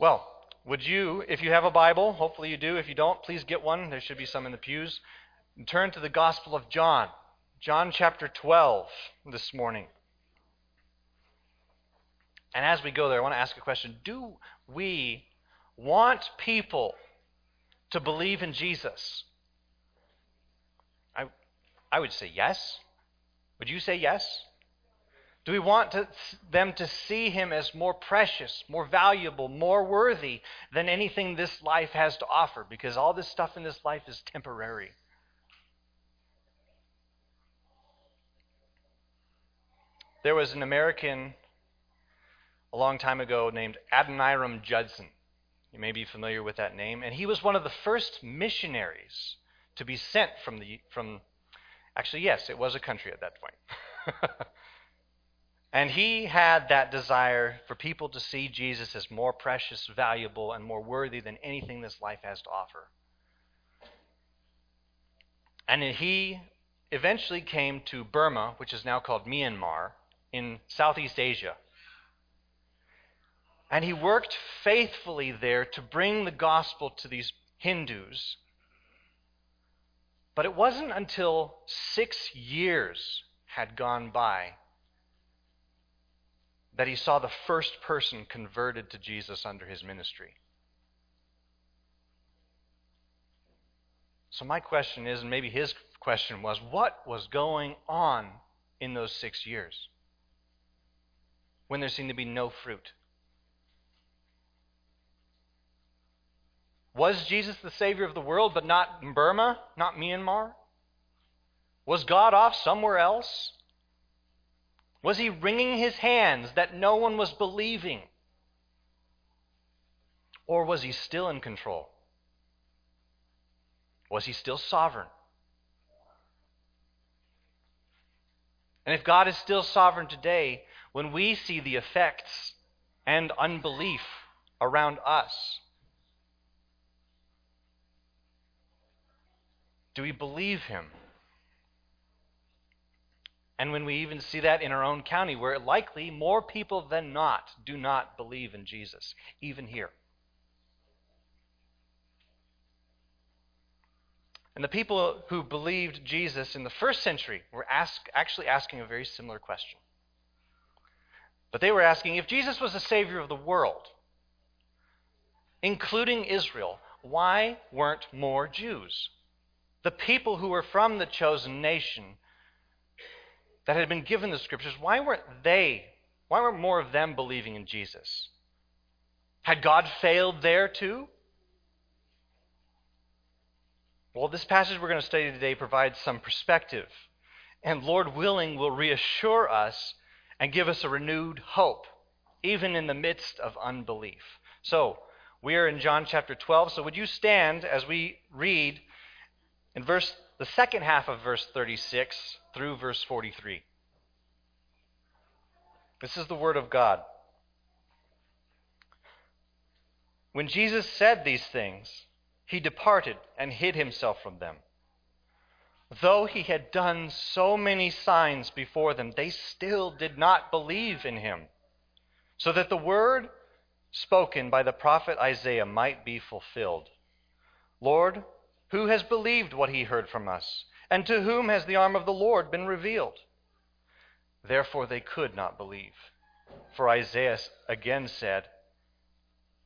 Well, would you, if you have a Bible, hopefully you do. If you don't, please get one. There should be some in the pews. And turn to the Gospel of John, John chapter 12 this morning. And as we go there, I want to ask a question Do we want people to believe in Jesus? I, I would say yes. Would you say yes? Do we want to, them to see him as more precious, more valuable, more worthy than anything this life has to offer? Because all this stuff in this life is temporary. There was an American a long time ago named Adoniram Judson. You may be familiar with that name. And he was one of the first missionaries to be sent from the from actually yes, it was a country at that point. and he had that desire for people to see Jesus as more precious, valuable, and more worthy than anything this life has to offer. And he eventually came to Burma, which is now called Myanmar, in Southeast Asia. And he worked faithfully there to bring the gospel to these Hindus. But it wasn't until six years had gone by that he saw the first person converted to Jesus under his ministry. So, my question is, and maybe his question was, what was going on in those six years when there seemed to be no fruit? Was Jesus the Savior of the world, but not Burma, not Myanmar? Was God off somewhere else? Was he wringing his hands that no one was believing? Or was he still in control? Was he still sovereign? And if God is still sovereign today, when we see the effects and unbelief around us, Do we believe him? And when we even see that in our own county, where likely more people than not do not believe in Jesus, even here. And the people who believed Jesus in the first century were ask, actually asking a very similar question. But they were asking if Jesus was the Savior of the world, including Israel, why weren't more Jews? the people who were from the chosen nation that had been given the scriptures, why weren't they, why weren't more of them believing in Jesus? Had God failed there too? Well, this passage we're going to study today provides some perspective, and Lord willing, will reassure us and give us a renewed hope, even in the midst of unbelief. So, we are in John chapter 12, so would you stand as we read in verse the second half of verse 36 through verse 43. This is the word of God. When Jesus said these things, he departed and hid himself from them. Though he had done so many signs before them, they still did not believe in him, so that the word spoken by the prophet Isaiah might be fulfilled. Lord, who has believed what he heard from us? And to whom has the arm of the Lord been revealed? Therefore they could not believe. For Isaiah again said,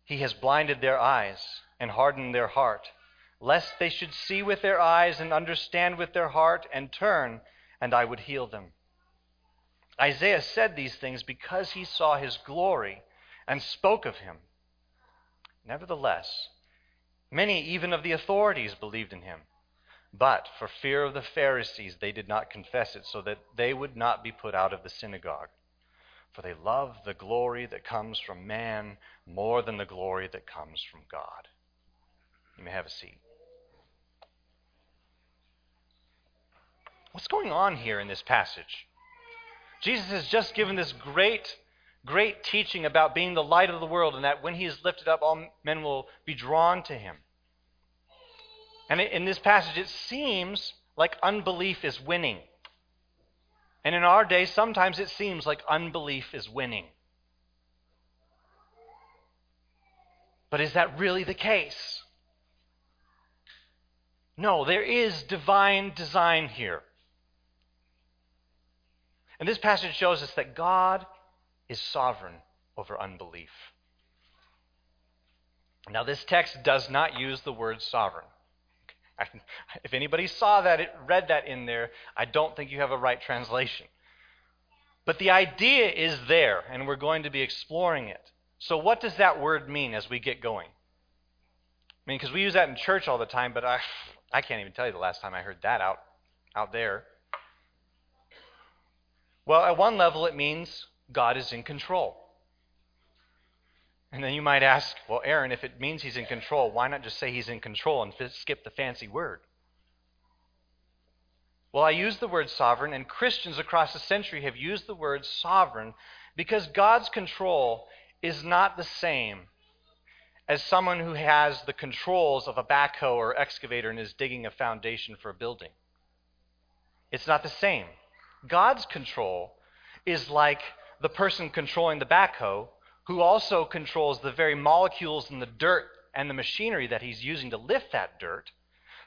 He has blinded their eyes and hardened their heart, lest they should see with their eyes and understand with their heart and turn, and I would heal them. Isaiah said these things because he saw his glory and spoke of him. Nevertheless, Many, even of the authorities, believed in him. But for fear of the Pharisees, they did not confess it, so that they would not be put out of the synagogue. For they love the glory that comes from man more than the glory that comes from God. You may have a seat. What's going on here in this passage? Jesus has just given this great, great teaching about being the light of the world and that when he is lifted up, all men will be drawn to him. And in this passage, it seems like unbelief is winning. And in our day, sometimes it seems like unbelief is winning. But is that really the case? No, there is divine design here. And this passage shows us that God is sovereign over unbelief. Now, this text does not use the word sovereign. If anybody saw that, it read that in there, I don't think you have a right translation. But the idea is there, and we're going to be exploring it. So, what does that word mean as we get going? I mean, because we use that in church all the time, but I, I can't even tell you the last time I heard that out, out there. Well, at one level, it means God is in control. And then you might ask, well, Aaron, if it means he's in control, why not just say he's in control and skip the fancy word? Well, I use the word sovereign, and Christians across the century have used the word sovereign because God's control is not the same as someone who has the controls of a backhoe or excavator and is digging a foundation for a building. It's not the same. God's control is like the person controlling the backhoe who also controls the very molecules in the dirt and the machinery that he's using to lift that dirt,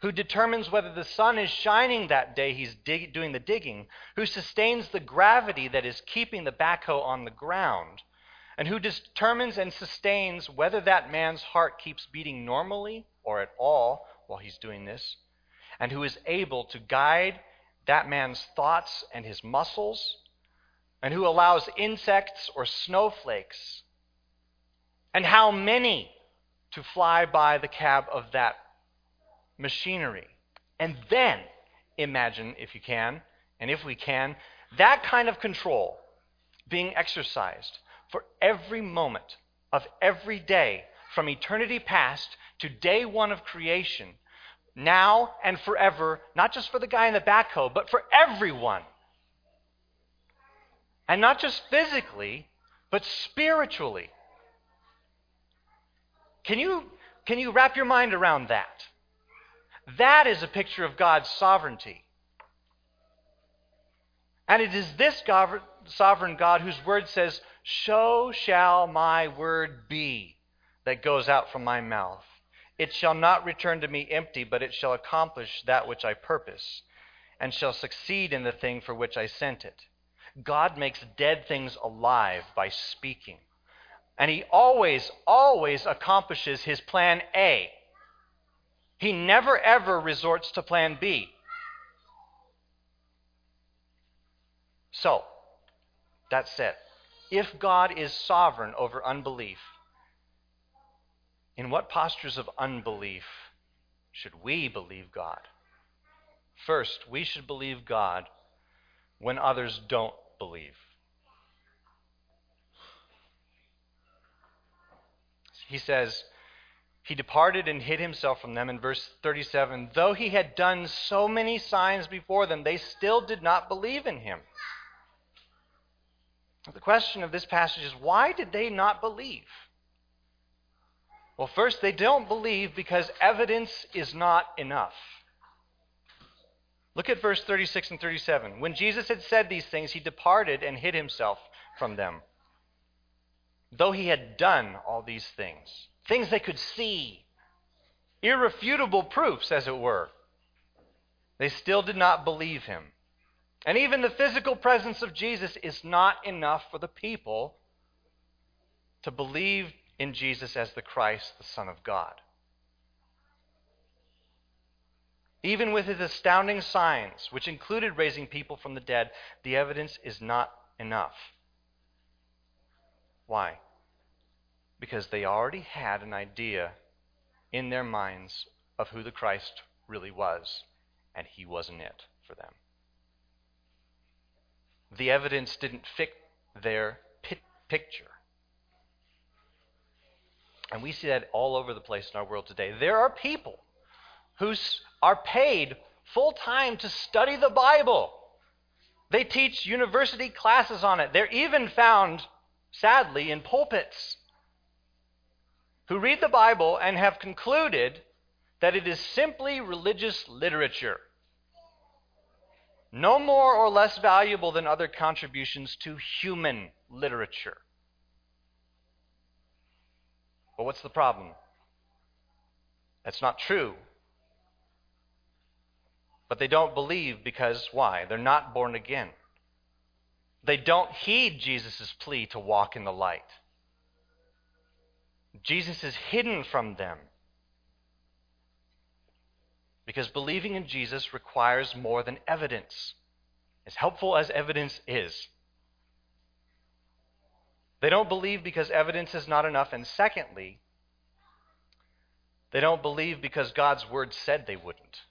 who determines whether the sun is shining that day he's dig- doing the digging, who sustains the gravity that is keeping the backhoe on the ground, and who determines and sustains whether that man's heart keeps beating normally or at all while he's doing this, and who is able to guide that man's thoughts and his muscles, and who allows insects or snowflakes and how many to fly by the cab of that machinery. And then imagine, if you can, and if we can, that kind of control being exercised for every moment of every day from eternity past to day one of creation, now and forever, not just for the guy in the backhoe, but for everyone. And not just physically, but spiritually. Can you, can you wrap your mind around that? That is a picture of God's sovereignty. And it is this God, sovereign God whose word says, So shall my word be that goes out from my mouth. It shall not return to me empty, but it shall accomplish that which I purpose, and shall succeed in the thing for which I sent it. God makes dead things alive by speaking. And he always, always accomplishes his plan A. He never, ever resorts to plan B. So, that said, if God is sovereign over unbelief, in what postures of unbelief should we believe God? First, we should believe God when others don't believe. he says, He departed and hid himself from them in verse 37. Though he had done so many signs before them, they still did not believe in him. The question of this passage is why did they not believe? Well, first, they don't believe because evidence is not enough. Look at verse 36 and 37. When Jesus had said these things, he departed and hid himself from them. Though he had done all these things, things they could see, irrefutable proofs, as it were, they still did not believe him. And even the physical presence of Jesus is not enough for the people to believe in Jesus as the Christ, the Son of God. Even with his astounding signs, which included raising people from the dead, the evidence is not enough. Why? Because they already had an idea in their minds of who the Christ really was, and he wasn't it for them. The evidence didn't fit their picture. And we see that all over the place in our world today. There are people who are paid full time to study the Bible. They teach university classes on it. They're even found sadly, in pulpits who read the Bible and have concluded that it is simply religious literature, no more or less valuable than other contributions to human literature. But what's the problem? That's not true. But they don't believe because why? They're not born again. They don't heed Jesus' plea to walk in the light. Jesus is hidden from them. Because believing in Jesus requires more than evidence, as helpful as evidence is. They don't believe because evidence is not enough. And secondly, they don't believe because God's word said they wouldn't.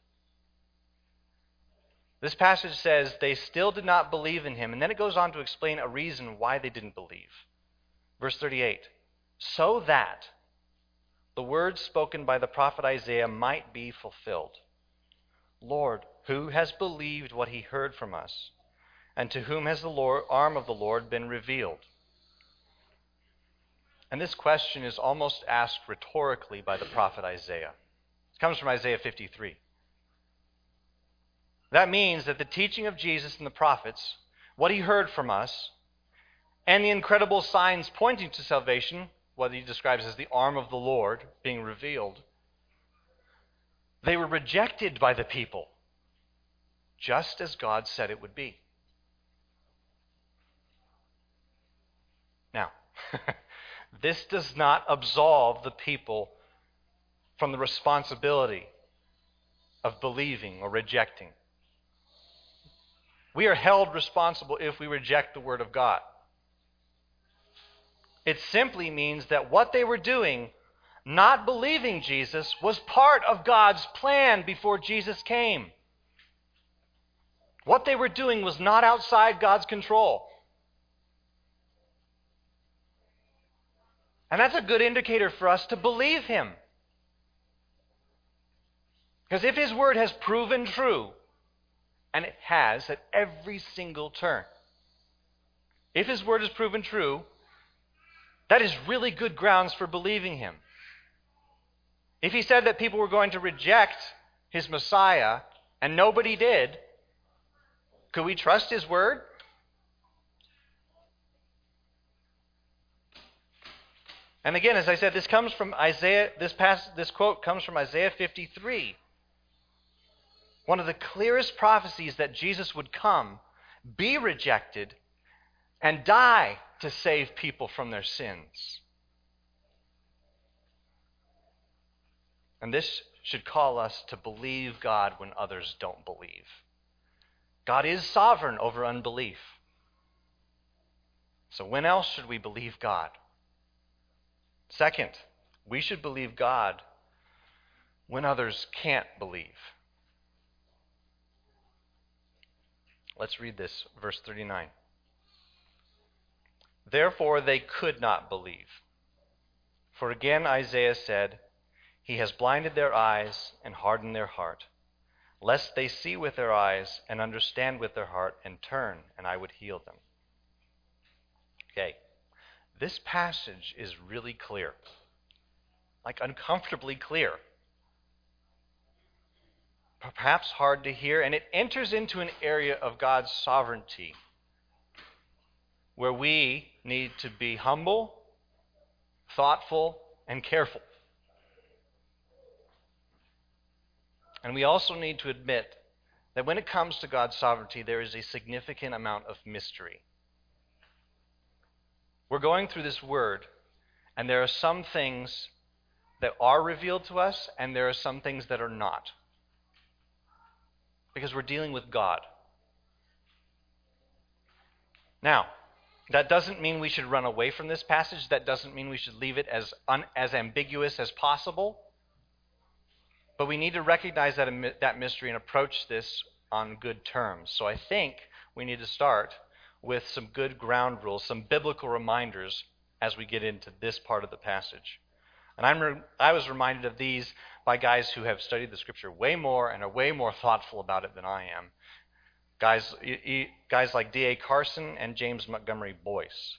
This passage says they still did not believe in him, and then it goes on to explain a reason why they didn't believe. Verse 38 So that the words spoken by the prophet Isaiah might be fulfilled. Lord, who has believed what he heard from us? And to whom has the Lord, arm of the Lord been revealed? And this question is almost asked rhetorically by the prophet Isaiah. It comes from Isaiah 53. That means that the teaching of Jesus and the prophets, what he heard from us, and the incredible signs pointing to salvation, what he describes as the arm of the Lord being revealed, they were rejected by the people, just as God said it would be. Now, this does not absolve the people from the responsibility of believing or rejecting. We are held responsible if we reject the Word of God. It simply means that what they were doing, not believing Jesus, was part of God's plan before Jesus came. What they were doing was not outside God's control. And that's a good indicator for us to believe Him. Because if His Word has proven true, and it has at every single turn. If his word is proven true, that is really good grounds for believing him. If he said that people were going to reject his Messiah and nobody did, could we trust his word? And again, as I said, this comes from Isaiah, this, this quote comes from Isaiah 53 one of the clearest prophecies that Jesus would come, be rejected, and die to save people from their sins. And this should call us to believe God when others don't believe. God is sovereign over unbelief. So, when else should we believe God? Second, we should believe God when others can't believe. Let's read this, verse 39. Therefore they could not believe. For again Isaiah said, He has blinded their eyes and hardened their heart, lest they see with their eyes and understand with their heart and turn, and I would heal them. Okay, this passage is really clear, like uncomfortably clear perhaps hard to hear, and it enters into an area of God's sovereignty where we need to be humble, thoughtful, and careful. And we also need to admit that when it comes to God's sovereignty, there is a significant amount of mystery. We're going through this word, and there are some things that are revealed to us, and there are some things that are not because we're dealing with God. Now, that doesn't mean we should run away from this passage. That doesn't mean we should leave it as, un, as ambiguous as possible. But we need to recognize that, that mystery and approach this on good terms. So I think we need to start with some good ground rules, some biblical reminders as we get into this part of the passage. And I'm re- I was reminded of these by guys who have studied the scripture way more and are way more thoughtful about it than I am. Guys, guys like D.A. Carson and James Montgomery Boice.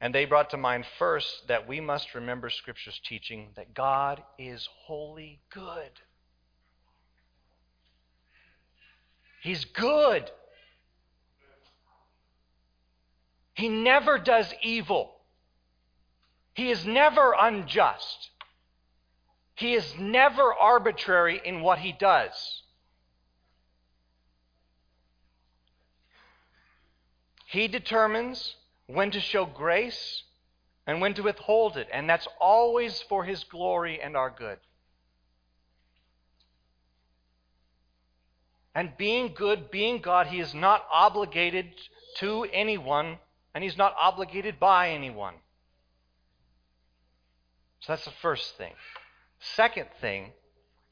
And they brought to mind first that we must remember Scripture's teaching that God is wholly good. He's good. He never does evil. He is never unjust. He is never arbitrary in what he does. He determines when to show grace and when to withhold it, and that's always for his glory and our good. And being good, being God, he is not obligated to anyone, and he's not obligated by anyone. So that's the first thing. Second thing,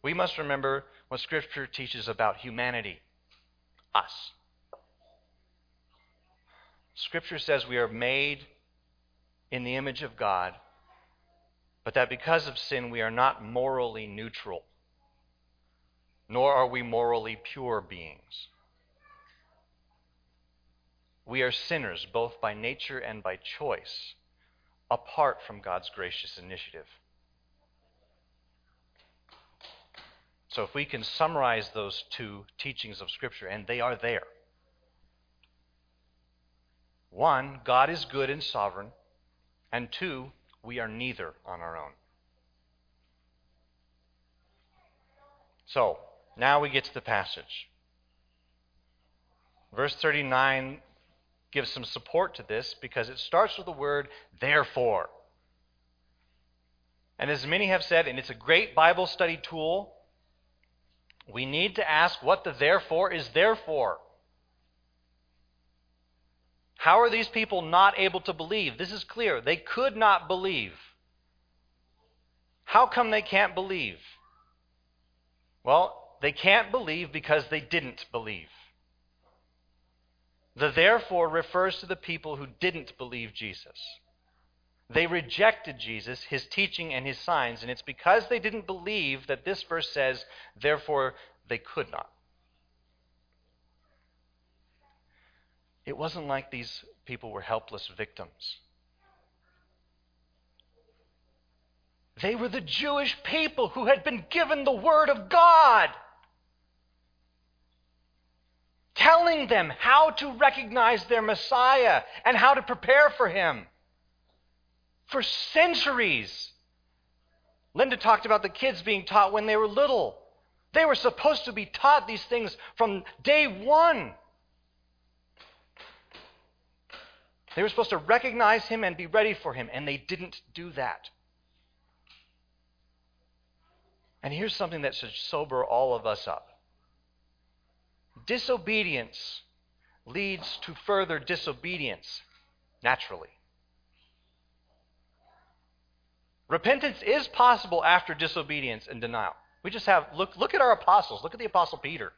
we must remember what Scripture teaches about humanity us. Scripture says we are made in the image of God, but that because of sin we are not morally neutral, nor are we morally pure beings. We are sinners both by nature and by choice, apart from God's gracious initiative. So, if we can summarize those two teachings of Scripture, and they are there. One, God is good and sovereign. And two, we are neither on our own. So, now we get to the passage. Verse 39 gives some support to this because it starts with the word therefore. And as many have said, and it's a great Bible study tool, we need to ask what the therefore is there for. How are these people not able to believe? This is clear. They could not believe. How come they can't believe? Well, they can't believe because they didn't believe. The therefore refers to the people who didn't believe Jesus. They rejected Jesus, his teaching, and his signs, and it's because they didn't believe that this verse says, therefore, they could not. It wasn't like these people were helpless victims. They were the Jewish people who had been given the Word of God, telling them how to recognize their Messiah and how to prepare for Him for centuries. Linda talked about the kids being taught when they were little. They were supposed to be taught these things from day one. They were supposed to recognize him and be ready for him, and they didn't do that. And here's something that should sober all of us up disobedience leads to further disobedience naturally. Repentance is possible after disobedience and denial. We just have look look at our apostles. Look at the apostle Peter.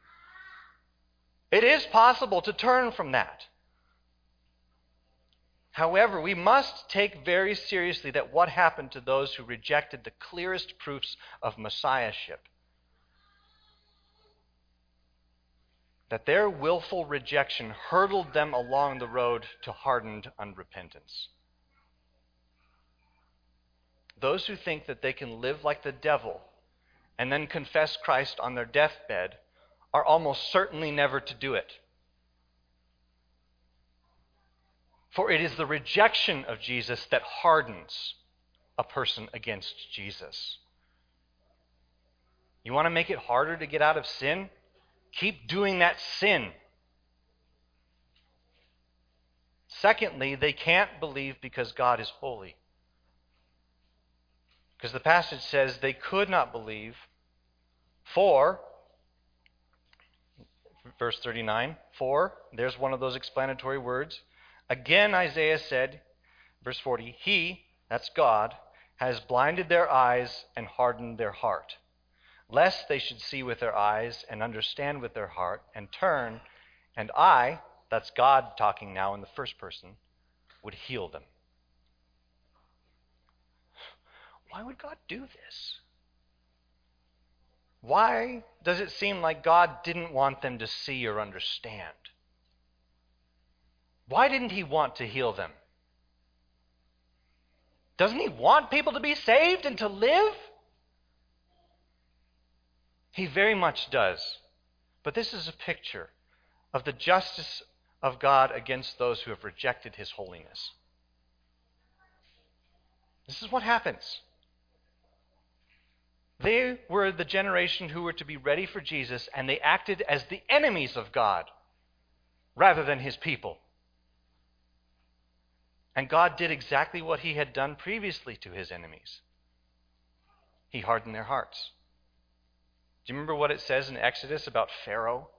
It is possible to turn from that. However, we must take very seriously that what happened to those who rejected the clearest proofs of messiahship. That their willful rejection hurtled them along the road to hardened unrepentance. Those who think that they can live like the devil and then confess Christ on their deathbed are almost certainly never to do it. For it is the rejection of Jesus that hardens a person against Jesus. You want to make it harder to get out of sin? Keep doing that sin. Secondly, they can't believe because God is holy. Because the passage says they could not believe, for, verse 39, for, there's one of those explanatory words. Again, Isaiah said, verse 40, He, that's God, has blinded their eyes and hardened their heart, lest they should see with their eyes and understand with their heart and turn, and I, that's God talking now in the first person, would heal them. Why would God do this? Why does it seem like God didn't want them to see or understand? Why didn't He want to heal them? Doesn't He want people to be saved and to live? He very much does. But this is a picture of the justice of God against those who have rejected His holiness. This is what happens. They were the generation who were to be ready for Jesus, and they acted as the enemies of God rather than his people. And God did exactly what he had done previously to his enemies He hardened their hearts. Do you remember what it says in Exodus about Pharaoh?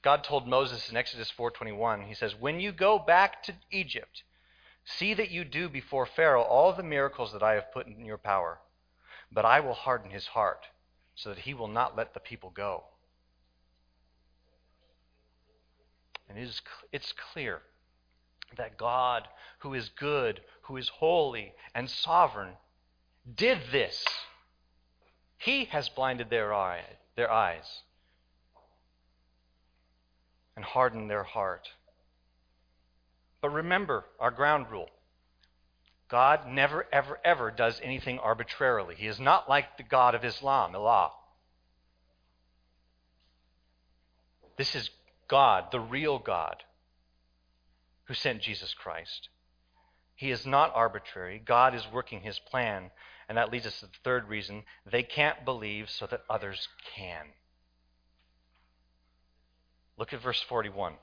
God told Moses in Exodus 4:21, he says, "When you go back to Egypt, see that you do before Pharaoh all the miracles that I have put in your power, but I will harden his heart so that he will not let the people go." And it is, it's clear that God, who is good, who is holy and sovereign, did this. He has blinded their, eye, their eyes and hardened their heart. But remember our ground rule God never, ever, ever does anything arbitrarily. He is not like the God of Islam, Allah. This is God, the real God, who sent Jesus Christ. He is not arbitrary. God is working his plan. And that leads us to the third reason they can't believe so that others can. Look at verse 41.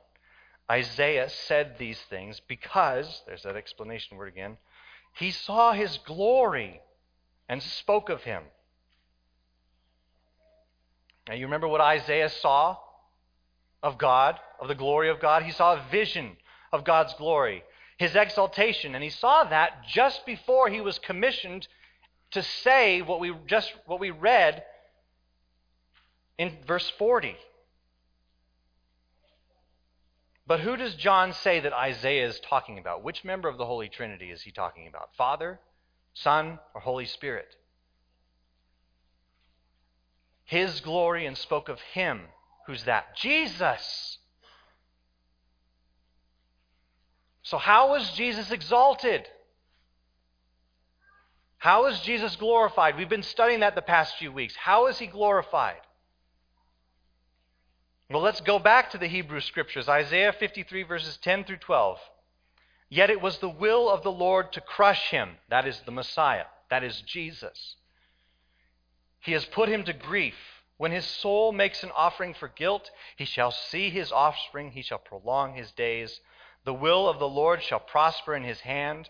Isaiah said these things because, there's that explanation word again, he saw his glory and spoke of him. Now, you remember what Isaiah saw of God, of the glory of God? He saw a vision of God's glory, his exaltation, and he saw that just before he was commissioned to say what we just what we read in verse 40. But who does John say that Isaiah is talking about? Which member of the Holy Trinity is he talking about? Father, Son, or Holy Spirit? His glory and spoke of him. Who's that? Jesus. So, how was Jesus exalted? How is Jesus glorified? We've been studying that the past few weeks. How is he glorified? Well, let's go back to the Hebrew scriptures Isaiah 53, verses 10 through 12. Yet it was the will of the Lord to crush him, that is the Messiah, that is Jesus. He has put him to grief. When his soul makes an offering for guilt, he shall see his offspring, he shall prolong his days. The will of the Lord shall prosper in his hand.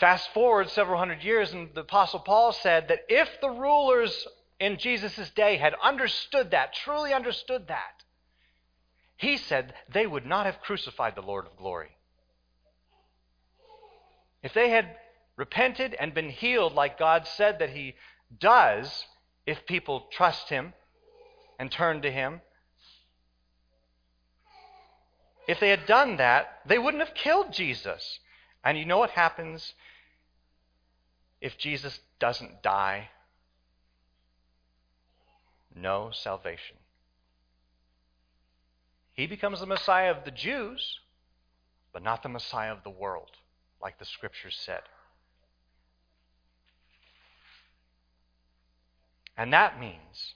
Fast forward several hundred years, and the Apostle Paul said that if the rulers in Jesus' day had understood that, truly understood that, he said they would not have crucified the Lord of glory. If they had repented and been healed like God said that He does, if people trust Him and turn to Him, if they had done that, they wouldn't have killed Jesus. And you know what happens if Jesus doesn't die? no salvation. He becomes the Messiah of the Jews, but not the Messiah of the world, like the scriptures said. And that means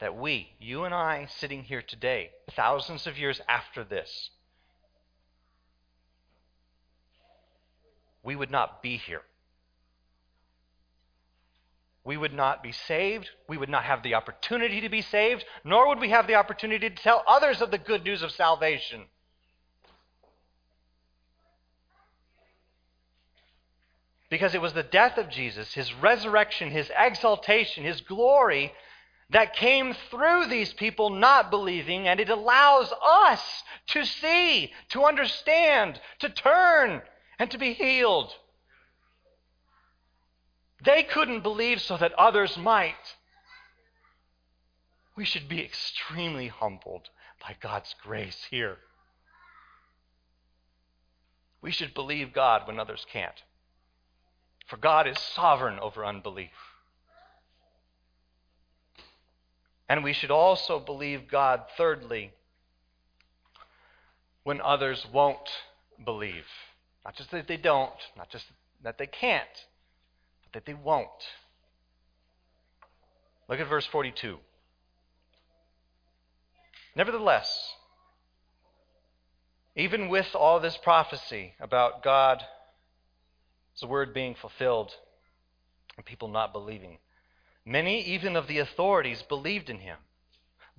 that we, you and I, sitting here today, thousands of years after this, we would not be here we would not be saved. We would not have the opportunity to be saved, nor would we have the opportunity to tell others of the good news of salvation. Because it was the death of Jesus, his resurrection, his exaltation, his glory that came through these people not believing, and it allows us to see, to understand, to turn, and to be healed. They couldn't believe so that others might. We should be extremely humbled by God's grace here. We should believe God when others can't. For God is sovereign over unbelief. And we should also believe God, thirdly, when others won't believe. Not just that they don't, not just that they can't, that they won't. Look at verse 42. Nevertheless, even with all this prophecy about God's word being fulfilled and people not believing, many even of the authorities believed in him.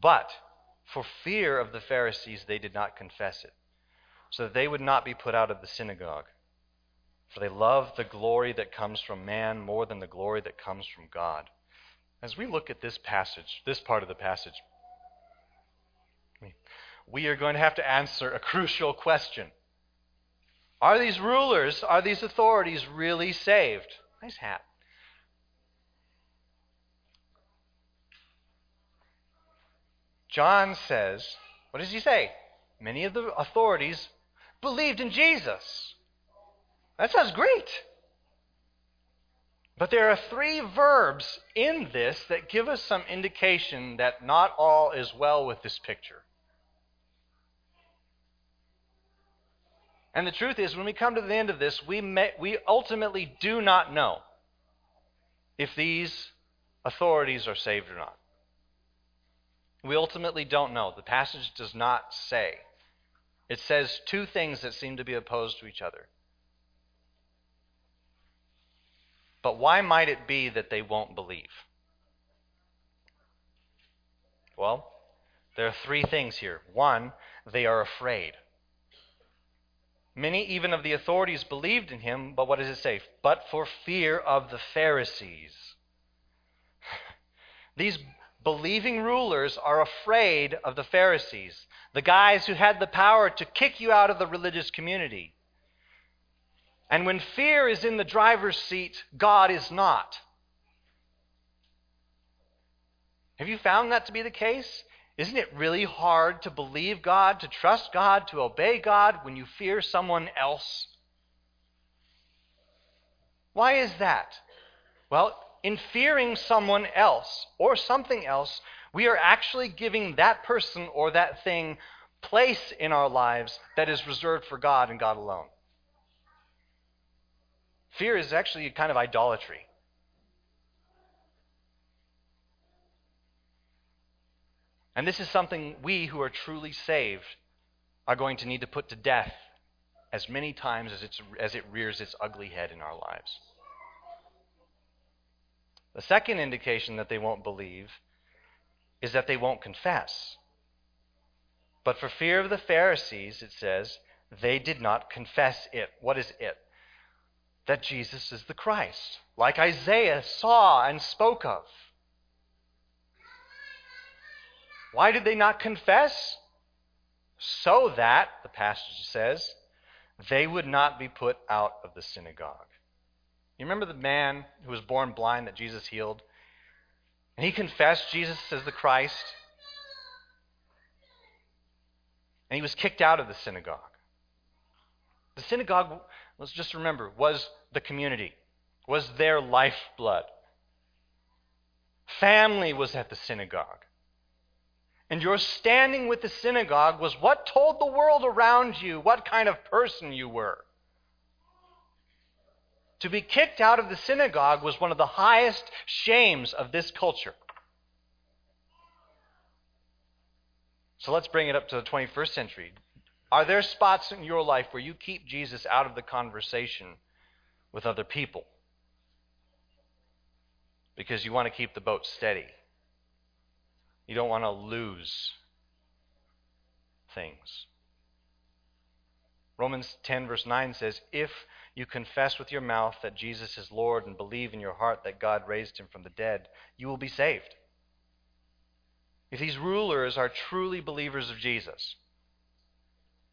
But for fear of the Pharisees, they did not confess it, so that they would not be put out of the synagogue. For they love the glory that comes from man more than the glory that comes from God. As we look at this passage, this part of the passage, we are going to have to answer a crucial question. Are these rulers, are these authorities really saved? Nice hat. John says, what does he say? Many of the authorities believed in Jesus. That sounds great. But there are three verbs in this that give us some indication that not all is well with this picture. And the truth is, when we come to the end of this, we, may, we ultimately do not know if these authorities are saved or not. We ultimately don't know. The passage does not say. It says two things that seem to be opposed to each other. But why might it be that they won't believe? Well, there are three things here. One, they are afraid. Many even of the authorities believed in him, but what does it say? But for fear of the Pharisees. These believing rulers are afraid of the Pharisees, the guys who had the power to kick you out of the religious community. And when fear is in the driver's seat, God is not. Have you found that to be the case? Isn't it really hard to believe God, to trust God, to obey God when you fear someone else? Why is that? Well, in fearing someone else or something else, we are actually giving that person or that thing place in our lives that is reserved for God and God alone. Fear is actually a kind of idolatry. And this is something we who are truly saved are going to need to put to death as many times as, as it rears its ugly head in our lives. The second indication that they won't believe is that they won't confess. But for fear of the Pharisees, it says, they did not confess it. What is it? That Jesus is the Christ, like Isaiah saw and spoke of. Why did they not confess? So that, the passage says, they would not be put out of the synagogue. You remember the man who was born blind that Jesus healed? And he confessed Jesus as the Christ. And he was kicked out of the synagogue. The synagogue, let's just remember, was the community, was their lifeblood. Family was at the synagogue. And your standing with the synagogue was what told the world around you what kind of person you were. To be kicked out of the synagogue was one of the highest shames of this culture. So let's bring it up to the 21st century. Are there spots in your life where you keep Jesus out of the conversation with other people? Because you want to keep the boat steady. You don't want to lose things. Romans 10, verse 9 says, If you confess with your mouth that Jesus is Lord and believe in your heart that God raised him from the dead, you will be saved. If these rulers are truly believers of Jesus,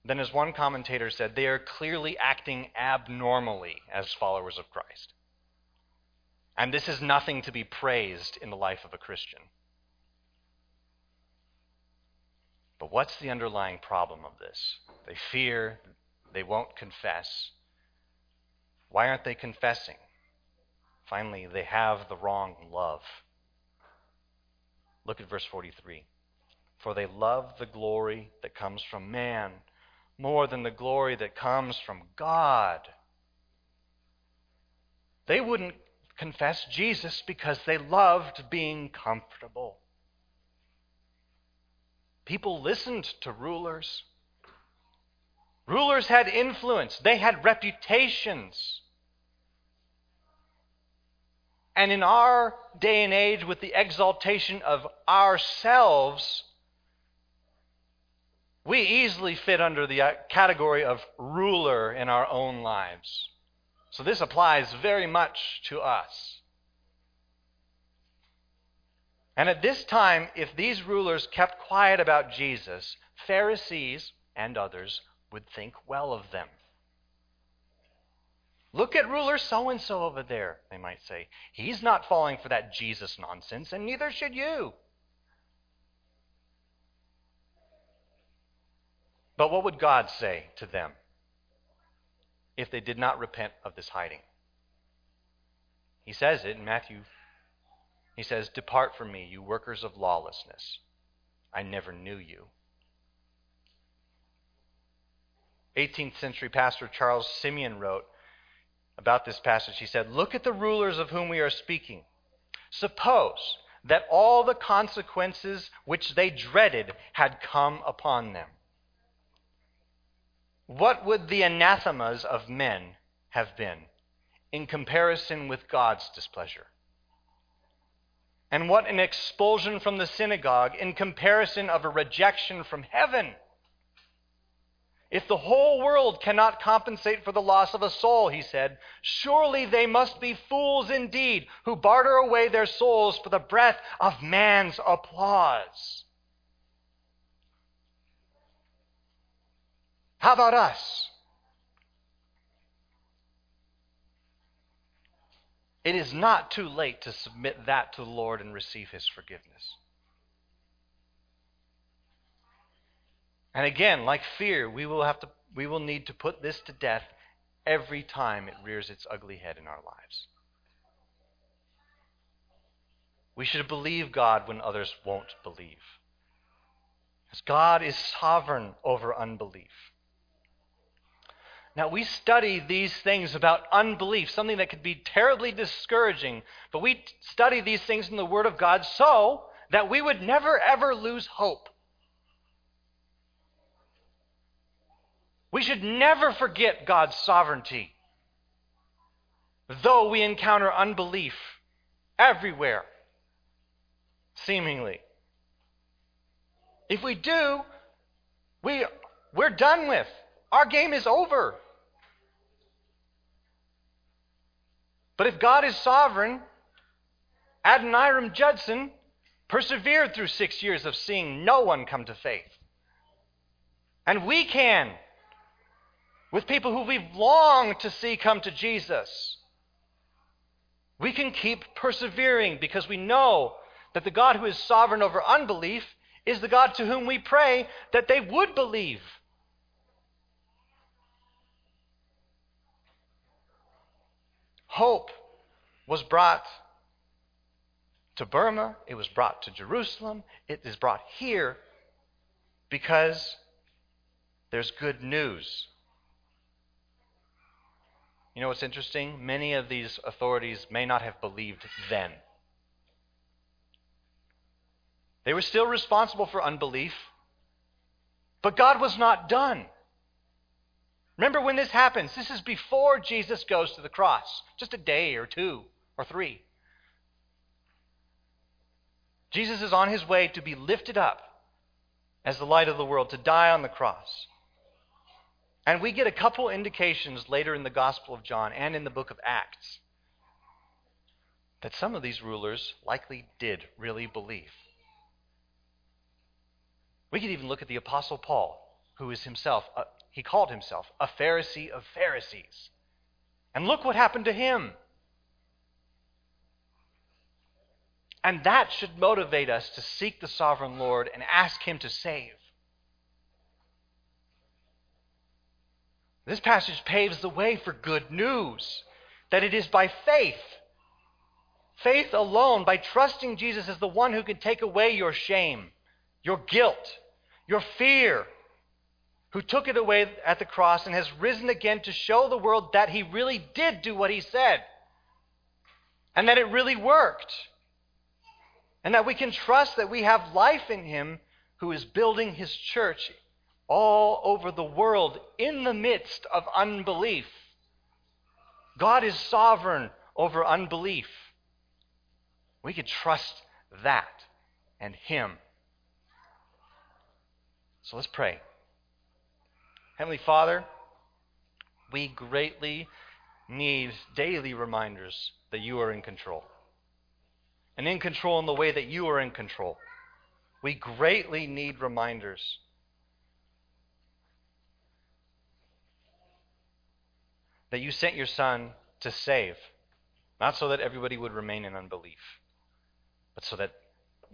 then, as one commentator said, they are clearly acting abnormally as followers of Christ. And this is nothing to be praised in the life of a Christian. But what's the underlying problem of this? They fear, they won't confess. Why aren't they confessing? Finally, they have the wrong love. Look at verse 43. For they love the glory that comes from man more than the glory that comes from God. They wouldn't confess Jesus because they loved being comfortable. People listened to rulers. Rulers had influence, they had reputations. And in our day and age, with the exaltation of ourselves, we easily fit under the uh, category of ruler in our own lives. So this applies very much to us. And at this time, if these rulers kept quiet about Jesus, Pharisees and others would think well of them. Look at ruler so and so over there, they might say. He's not falling for that Jesus nonsense, and neither should you. But what would God say to them if they did not repent of this hiding? He says it in Matthew. He says, Depart from me, you workers of lawlessness. I never knew you. 18th century pastor Charles Simeon wrote about this passage. He said, Look at the rulers of whom we are speaking. Suppose that all the consequences which they dreaded had come upon them. What would the anathemas of men have been in comparison with God's displeasure? And what an expulsion from the synagogue in comparison of a rejection from heaven? If the whole world cannot compensate for the loss of a soul, he said, surely they must be fools indeed who barter away their souls for the breath of man's applause. How about us? It is not too late to submit that to the Lord and receive his forgiveness. And again, like fear, we will have to we will need to put this to death every time it rears its ugly head in our lives. We should believe God when others won't believe. Because God is sovereign over unbelief. Now, we study these things about unbelief, something that could be terribly discouraging, but we study these things in the Word of God so that we would never, ever lose hope. We should never forget God's sovereignty, though we encounter unbelief everywhere, seemingly. If we do, we, we're done with. Our game is over. But if God is sovereign, Adoniram Judson persevered through six years of seeing no one come to faith. And we can with people who we've longed to see come to Jesus. We can keep persevering because we know that the God who is sovereign over unbelief is the God to whom we pray that they would believe. Hope was brought to Burma, it was brought to Jerusalem, it is brought here because there's good news you know what's interesting? Many of these authorities may not have believed then. They were still responsible for unbelief, but God was not done. Remember when this happens? This is before Jesus goes to the cross, just a day or two or three. Jesus is on his way to be lifted up as the light of the world, to die on the cross. And we get a couple indications later in the Gospel of John and in the book of Acts that some of these rulers likely did really believe. We could even look at the Apostle Paul, who is himself, a, he called himself a Pharisee of Pharisees. And look what happened to him. And that should motivate us to seek the sovereign Lord and ask him to save. This passage paves the way for good news that it is by faith Faith alone, by trusting Jesus as the one who can take away your shame, your guilt, your fear, who took it away at the cross and has risen again to show the world that he really did do what he said and that it really worked. And that we can trust that we have life in him who is building his church all over the world in the midst of unbelief. God is sovereign over unbelief. We can trust that and him. So let's pray. Heavenly Father, we greatly need daily reminders that you are in control. And in control in the way that you are in control. We greatly need reminders. That you sent your Son to save, not so that everybody would remain in unbelief, but so that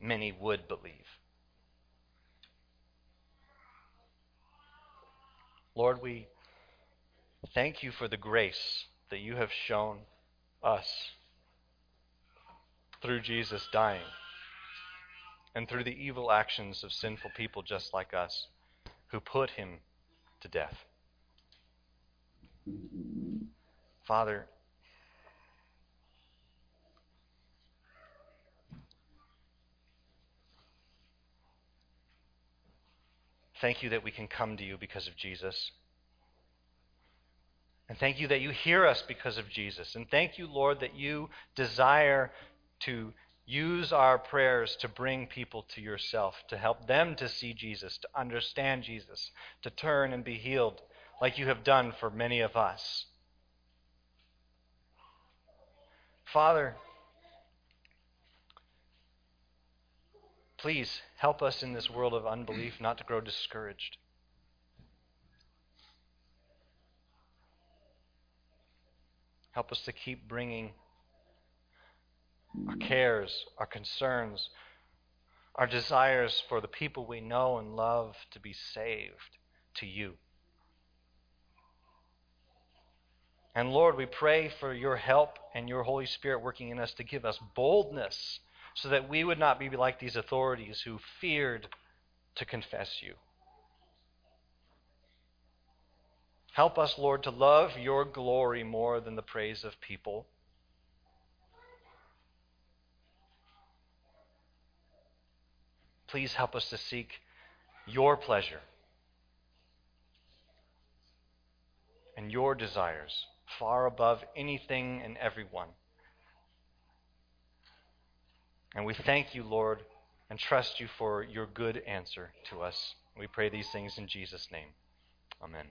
many would believe. Lord, we thank you for the grace that you have shown us through Jesus dying and through the evil actions of sinful people just like us who put him to death. Father, Thank you that we can come to you because of Jesus. And thank you that you hear us because of Jesus. And thank you, Lord, that you desire to use our prayers to bring people to yourself, to help them to see Jesus, to understand Jesus, to turn and be healed, like you have done for many of us. Father, Please help us in this world of unbelief not to grow discouraged. Help us to keep bringing our cares, our concerns, our desires for the people we know and love to be saved to you. And Lord, we pray for your help and your Holy Spirit working in us to give us boldness so that we would not be like these authorities who feared to confess you. Help us, Lord, to love your glory more than the praise of people. Please help us to seek your pleasure and your desires far above anything and everyone. And we thank you, Lord, and trust you for your good answer to us. We pray these things in Jesus' name. Amen.